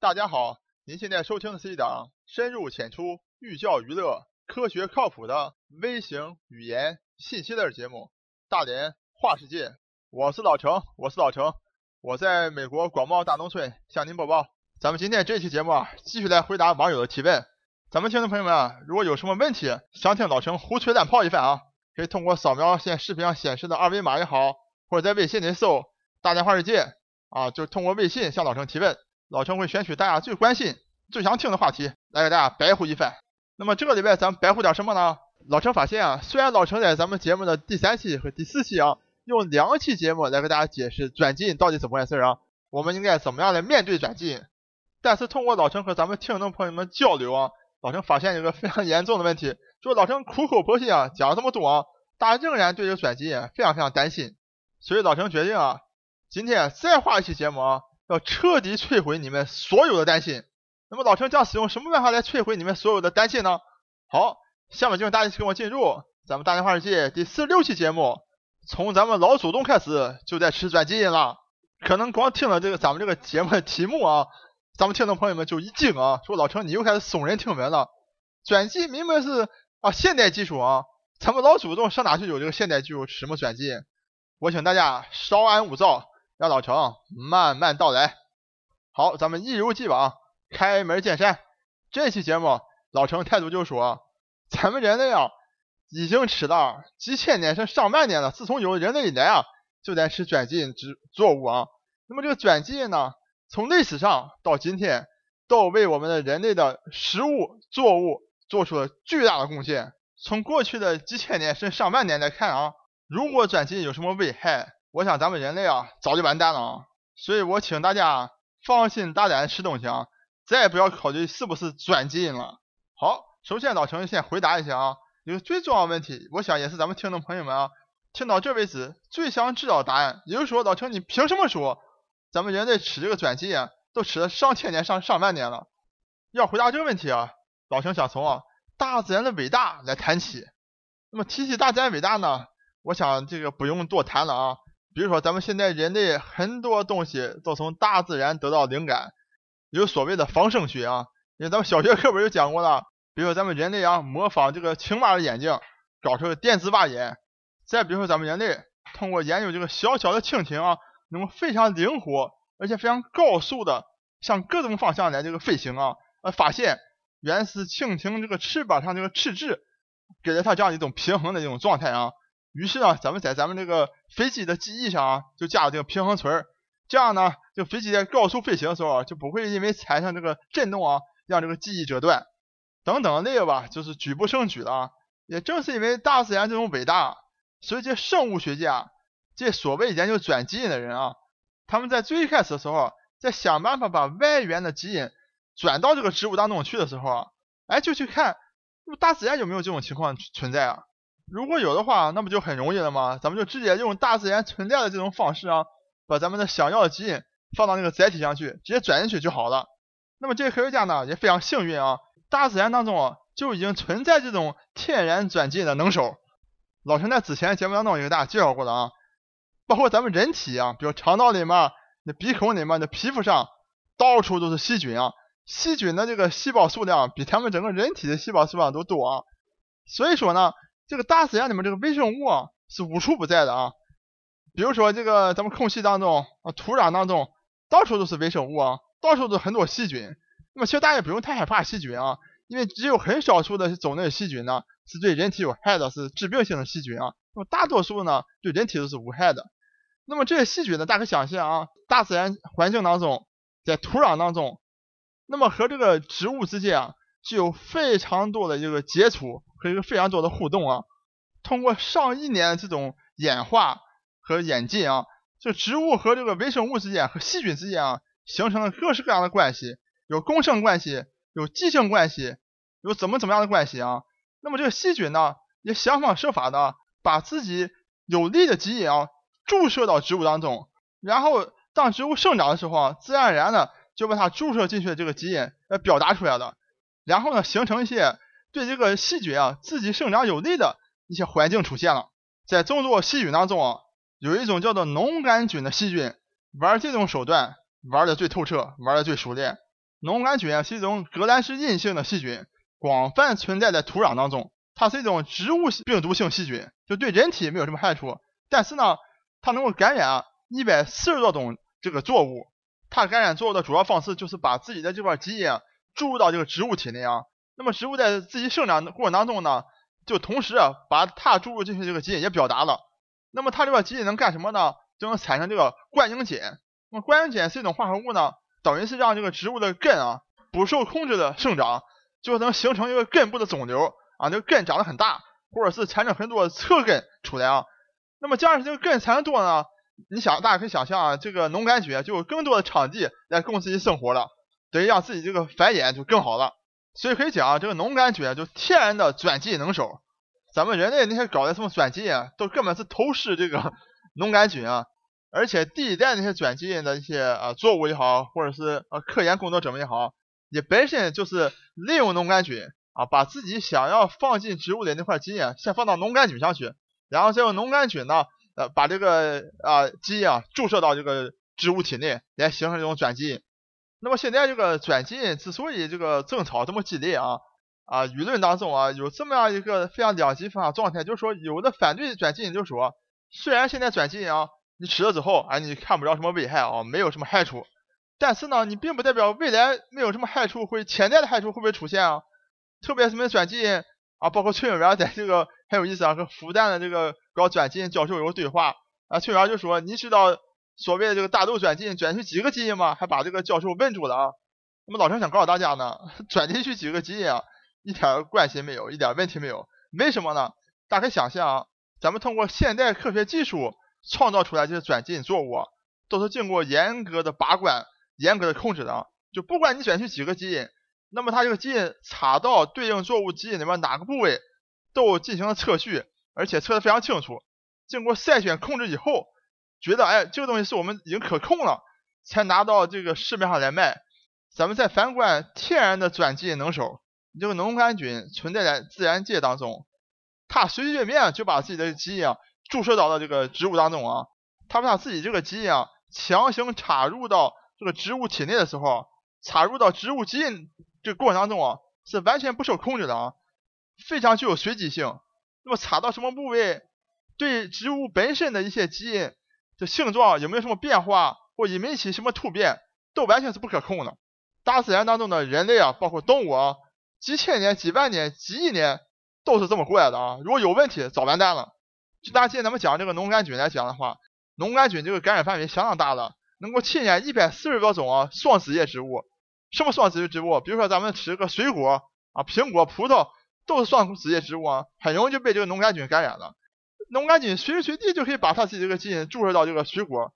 大家好，您现在收听的是一档深入浅出、寓教于乐、科学靠谱的微型语言信息类节目《大连话世界》。我是老程，我是老程，我在美国广袤大农村向您播报。咱们今天这期节目啊，继续来回答网友的提问。咱们听众朋友们啊，如果有什么问题想听老程胡吹乱泡一番啊，可以通过扫描现视频上显示的二维码也好，或者在微信里搜“大连话世界”啊，就通过微信向老程提问。老程会选取大家最关心、最想听的话题来给大家白呼一番。那么这个礼拜咱们白呼点什么呢？老程发现啊，虽然老程在咱们节目的第三期和第四期啊，用两期节目来给大家解释转基因到底怎么回事啊，我们应该怎么样来面对转基因，但是通过老程和咱们听众朋友们交流啊，老程发现一个非常严重的问题，就是老程苦口婆心啊讲了这么多啊，大家仍然对这个转基因非常非常担心，所以老程决定啊，今天再画一期节目啊。要彻底摧毁你们所有的担心。那么老陈将使用什么办法来摧毁你们所有的担心呢？好，下面就大家跟我进入咱们大连话世界第四十六期节目。从咱们老祖宗开始就在吃转基因了。可能光听了这个咱们这个节目的题目啊，咱们听众朋友们就一惊啊，说老陈你又开始耸人听闻了。转基因明明是啊现代技术啊，咱们老祖宗上哪去有这个现代技术什么转基因？我请大家稍安勿躁。让老程慢慢道来。好，咱们一如既往开门见山。这期节目老程态度就说：咱们人类啊，已经吃了几千年甚至上万年了。自从有人类以来啊，就在吃转基因植作物啊。那么这个转基因呢，从历史上到今天，都为我们的人类的食物作物做出了巨大的贡献。从过去的几千年甚至上万年来看啊，如果转基因有什么危害？我想咱们人类啊，早就完蛋了啊！所以我请大家放心大胆吃东西啊，再也不要考虑是不是转基因了。好，首先老程先回答一下啊，一个最重要的问题，我想也是咱们听众朋友们啊，听到这为止最想知道答案。也就是说，老程你凭什么说咱们人类吃这个转基因都吃了上千年、上上万年了？要回答这个问题啊，老程想从啊大自然的伟大来谈起。那么提起大自然伟大呢，我想这个不用多谈了啊。比如说，咱们现在人类很多东西都从大自然得到灵感，有所谓的仿生学啊，因为咱们小学课本就讲过了。比如说，咱们人类啊，模仿这个青蛙的眼睛，搞出了电子蛙眼。再比如说，咱们人类通过研究这个小小的蜻蜓啊，能够非常灵活，而且非常高速的向各种方向来这个飞行啊，呃，发现原始蜻蜓这个翅膀上这个翅质给了它这样一种平衡的一种状态啊。于是呢，咱们在咱们这个飞机的机翼上啊，就加了这个平衡锤儿，这样呢，就飞机在高速飞行的时候就不会因为产生这个震动啊，让这个机翼折断，等等那个吧，就是举不胜举了。也正是因为大自然这种伟大，所以这生物学家，这所谓研究转基因的人啊，他们在最开始的时候，在想办法把外源的基因转到这个植物当中去的时候啊，哎，就去看，大自然有没有这种情况存在啊？如果有的话，那不就很容易了吗？咱们就直接用大自然存在的这种方式啊，把咱们的想要的基因放到那个载体上去，直接转进去就好了。那么这些科学家呢也非常幸运啊，大自然当中就已经存在这种天然转基因的能手。老陈在之前节目当中也给大家介绍过的啊，包括咱们人体啊，比如肠道里面、那鼻孔里面、那皮肤上，到处都是细菌啊，细菌的这个细胞数量比咱们整个人体的细胞数量都多啊，所以说呢。这个大自然里面这个微生物啊是无处不在的啊，比如说这个咱们空气当中啊、土壤当中，到处都是微生物啊，到处都很多细菌。那么其实大家也不用太害怕细菌啊，因为只有很少数的种类细菌呢是对人体有害的，是致病性的细菌啊。那么大多数呢对人体都是无害的。那么这些细菌呢，大家想象啊，大自然环境当中，在土壤当中，那么和这个植物之间啊，具有非常多的这个接触。和一个非常多的互动啊，通过上亿年的这种演化和演进啊，这植物和这个微生物之间和细菌之间啊，形成了各式各样的关系，有共生关系，有寄生关系，有怎么怎么样的关系啊？那么这个细菌呢，也想方设法的把自己有利的基因啊注射到植物当中，然后当植物生长的时候啊，自然而然的就把它注射进去的这个基因呃表达出来了，然后呢，形成一些。对这个细菌啊，自己生长有利的一些环境出现了，在众多细菌当中啊，有一种叫做农杆菌的细菌，玩这种手段玩的最透彻，玩的最熟练。农杆菌啊是一种革兰氏阴性的细菌，广泛存在在土壤当中。它是一种植物病毒性细菌，就对人体没有什么害处。但是呢，它能够感染一百四十多种这个作物。它感染作物的主要方式就是把自己的这块基因注入到这个植物体内啊。那么植物在自己生长的过程当中呢，就同时啊把它注入进去这个基因也表达了。那么它这个基因能干什么呢？就能产生这个冠英碱。那么冠英碱是一种化合物呢，等于是让这个植物的根啊不受控制的生长，就能形成一个根部的肿瘤啊，这个根长得很大，或者是产生很多侧根出来啊。那么加上这个根产生多呢？你想，大家可以想象啊，这个农杆菌就有更多的场地来供自己生活了，等于让自己这个繁衍就更好了。所以可以讲，这个农杆菌就天然的转基因能手。咱们人类那些搞的什么转基因，都根本是偷师这个 农杆菌啊。而且第一代那些转基因的一些啊作物也好，或者是呃科研工作者们也好，也本身就是利用农杆菌啊，把自己想要放进植物的那块基因先放到农杆菌上去，然后再用农杆菌呢。呃，把这个啊基因啊注射到这个植物体内，来形成这种转基因。那么现在这个转基因之所以这个争吵这么激烈啊啊，舆论当中啊有这么样一个非常两极分化状态，就是说有的反对转基因就说，虽然现在转基因啊你吃了之后啊你看不着什么危害啊，没有什么害处，但是呢你并不代表未来没有什么害处会潜在的害处会不会出现啊？特别是什么转基因啊，包括崔永元在这个很有意思啊，和复旦的这个。搞转基因教授有个对话啊，崔永元就说：“你知道所谓的这个大豆转基因转去几个基因吗？”还把这个教授问住了啊。那么老陈想告诉大家呢，转进去几个基因啊，一点关系没有，一点问题没有。为什么呢？大家可以想象啊，咱们通过现代科学技术创造出来这些转基因作物，都是经过严格的把关、严格的控制的啊。就不管你转去几个基因，那么它这个基因插到对应作物基因里面哪个部位，都进行了测序。而且测的非常清楚，经过筛选控制以后，觉得哎，这个东西是我们已经可控了，才拿到这个市面上来卖。咱们再反观天然的转基因能手，这个农杆菌存在在自然界当中，它随随便便就把自己的基因啊注射到了这个植物当中啊，它把自己这个基因啊强行插入到这个植物体内的时候，插入到植物基因这个过程当中啊，是完全不受控制的啊，非常具有随机性。那么插到什么部位，对植物本身的一些基因这性状有没有什么变化，或引起什么突变，都完全是不可控的。大自然当中的人类啊，包括动物啊，几千年、几万年、几亿年都是这么过来的啊。如果有问题，早完蛋了。就大家今天咱们讲这个农杆菌来讲的话，农杆菌这个感染范围相当大的，能够侵染一百四十多种啊双子叶植物。什么双子叶植物？比如说咱们吃个水果啊，苹果、葡萄。都是双子叶植物啊，很容易就被这个农杆菌感染了。农杆菌随时随地就可以把它自己这个基因注射到这个水果。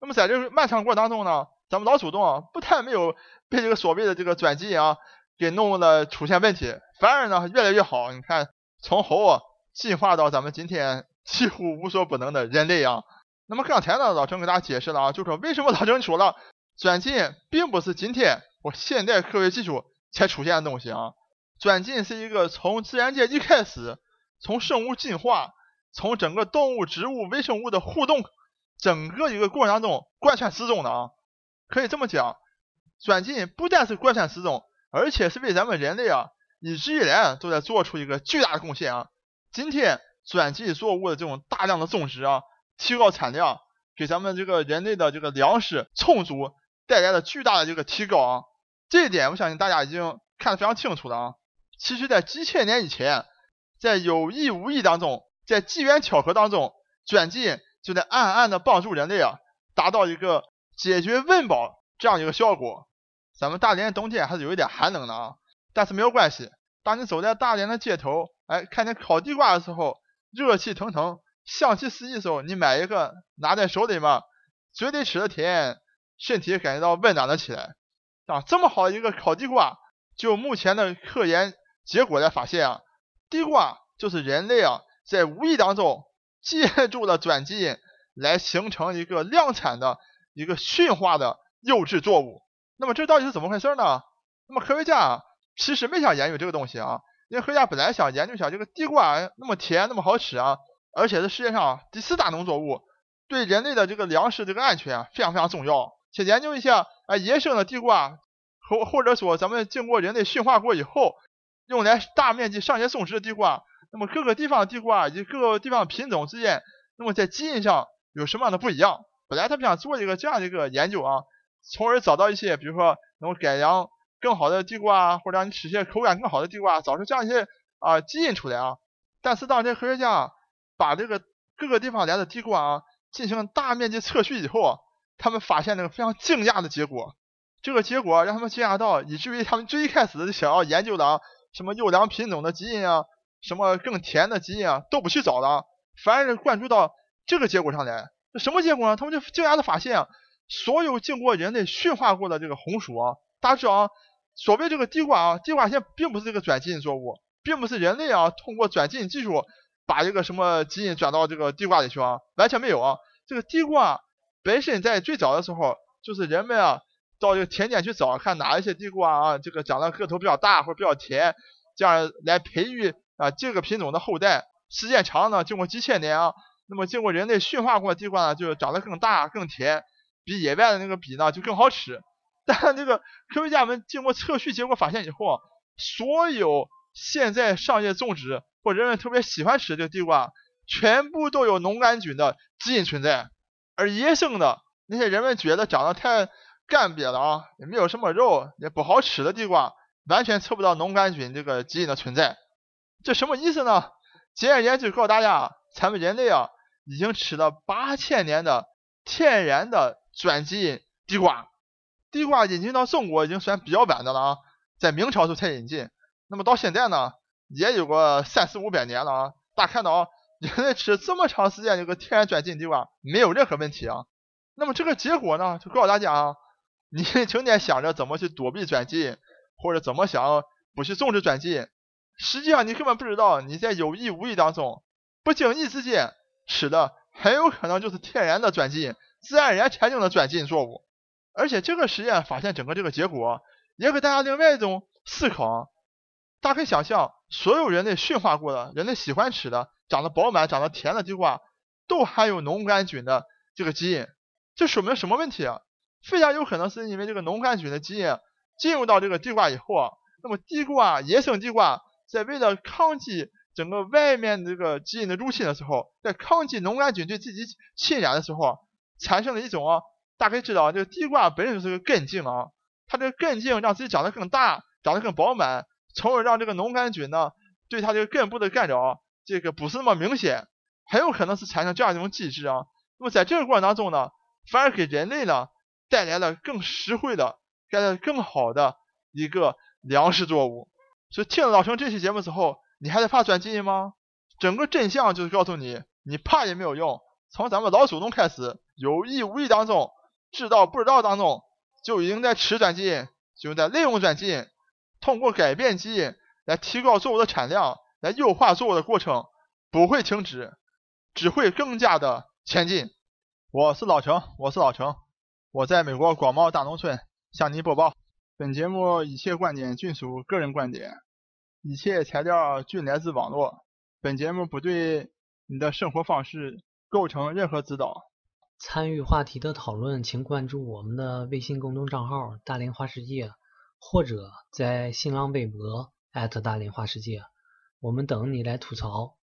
那么在这个漫长过程当中呢，咱们老祖宗不但没有被这个所谓的这个转基因啊给弄得出现问题，反而呢越来越好。你看，从猴啊进化到咱们今天几乎无所不能的人类啊。那么刚才呢，老陈给大家解释了啊，就说为什么老陈说了转基因并不是今天我现代科学技术才出现的东西啊。转基因是一个从自然界一开始，从生物进化，从整个动物、植物、微生物的互动，整个一个过程当中贯穿始终的啊。可以这么讲，转基因不但是贯穿始终，而且是为咱们人类啊一直以来都在做出一个巨大的贡献啊。今天转基因作物的这种大量的种植啊，提高产量，给咱们这个人类的这个粮食充足带来了巨大的这个提高啊。这一点我相信大家已经看得非常清楚了啊。其实，在几千年以前，在有意无意当中，在机缘巧合当中，转基因就在暗暗的帮助人类啊，达到一个解决温饱这样一个效果。咱们大连冬天还是有一点寒冷的啊，但是没有关系。当你走在大连的街头，哎，看见烤地瓜的时候，热气腾腾，香气四溢的时候，你买一个拿在手里嘛，嘴里吃的甜，身体感觉到温暖了起来啊。这么好一个烤地瓜，就目前的科研。结果来发现啊，地瓜就是人类啊在无意当中借助了转基因来形成一个量产的一个驯化的优质作物。那么这到底是怎么回事呢？那么科学家啊其实没想研究这个东西啊，因为科学家本来想研究一下这个地瓜那么甜那么好吃啊，而且是世界上第四大农作物，对人类的这个粮食这个安全非常非常重要。去研究一下啊野生的地瓜或或者说咱们经过人类驯化过以后，用来大面积上叶种植的地瓜，那么各个地方的地瓜以及各个地方品种之间，那么在基因上有什么样的不一样？本来他们想做一个这样的一个研究啊，从而找到一些比如说能够改良更好的地瓜，或者让你吃些口感更好的地瓜，找出这样一些啊基因出来啊。但是当这科学家把这个各个地方来的地瓜啊进行大面积测序以后，他们发现了个非常惊讶的结果。这个结果让他们惊讶到，以至于他们最一开始想要研究的啊，什么优良品种的基因啊，什么更甜的基因啊，都不去找了，反而是关注到这个结果上来。这什么结果呢？他们就惊讶的发现，所有经过人类驯化过的这个红薯啊，大家知道啊，所谓这个地瓜啊，地瓜现在并不是这个转基因作物，并不是人类啊通过转基因技术把这个什么基因转到这个地瓜里去啊，完全没有啊。这个地瓜本身在最早的时候，就是人们啊。到这个田间去找，看哪一些地瓜啊，这个长得个头比较大或者比较甜，这样来培育啊这个品种的后代。时间长呢，经过几千年啊，那么经过人类驯化过的地瓜呢，就长得更大更甜，比野外的那个比呢就更好吃。但这个科学家们经过测序结果发现以后啊，所有现在商业种植或人们特别喜欢吃的地瓜，全部都有农杆菌的基因存在，而野生的那些人们觉得长得太。干瘪了啊，也没有什么肉，也不好吃的地瓜，完全测不到农杆菌这个基因的存在。这什么意思呢？简而言之，告诉大家，咱们人类啊，已经吃了八千年的天然的转基因地瓜。地瓜引进到中国已经算比较晚的了啊，在明朝时候才引进。那么到现在呢，也有个三四五百年了啊。大家看到啊，人类吃这么长时间这个天然转基因地瓜，没有任何问题啊。那么这个结果呢，就告诉大家啊。你 成天想着怎么去躲避转基因，或者怎么想不去种植转基因，实际上你根本不知道你在有意无意当中，不经意之间吃的很有可能就是天然的转基因，自然而然产生的转基因作物。而且这个实验发现整个这个结果，也给大家另外一种思考。大家可以想象，所有人类驯化过的人类喜欢吃的、长得饱满、长得甜的地瓜，都含有农杆菌的这个基因，这说明什么问题啊？非常有可能是因为这个农杆菌的基因进入到这个地瓜以后啊，那么地瓜野生地瓜在为了抗击整个外面这个基因的入侵的时候，在抗击农杆菌对自己侵染的时候，产生了一种啊，大家知道这个地瓜本身就是个根茎啊，它这个根茎让自己长得更大，长得更饱满，从而让这个农杆菌呢对它这个根部的干扰这个不是那么明显，很有可能是产生这样一种机制啊。那么在这个过程当中呢，反而给人类呢。带来了更实惠的、带来更好的一个粮食作物。所以听了老陈这期节目之后，你还在怕转基因吗？整个真相就是告诉你，你怕也没有用。从咱们老祖宗开始，有意无意当中、知道不知道当中，就已经在吃转基因，就在利用转基因，通过改变基因来提高作物的产量，来优化作物的过程不会停止，只会更加的前进。我是老程，我是老程。我在美国广袤大农村向您播报。本节目一切观点均属个人观点，一切材料均来自网络。本节目不对你的生活方式构成任何指导。参与话题的讨论，请关注我们的微信公众账号“大连花世界”，或者在新浪微博大连花世界，我们等你来吐槽。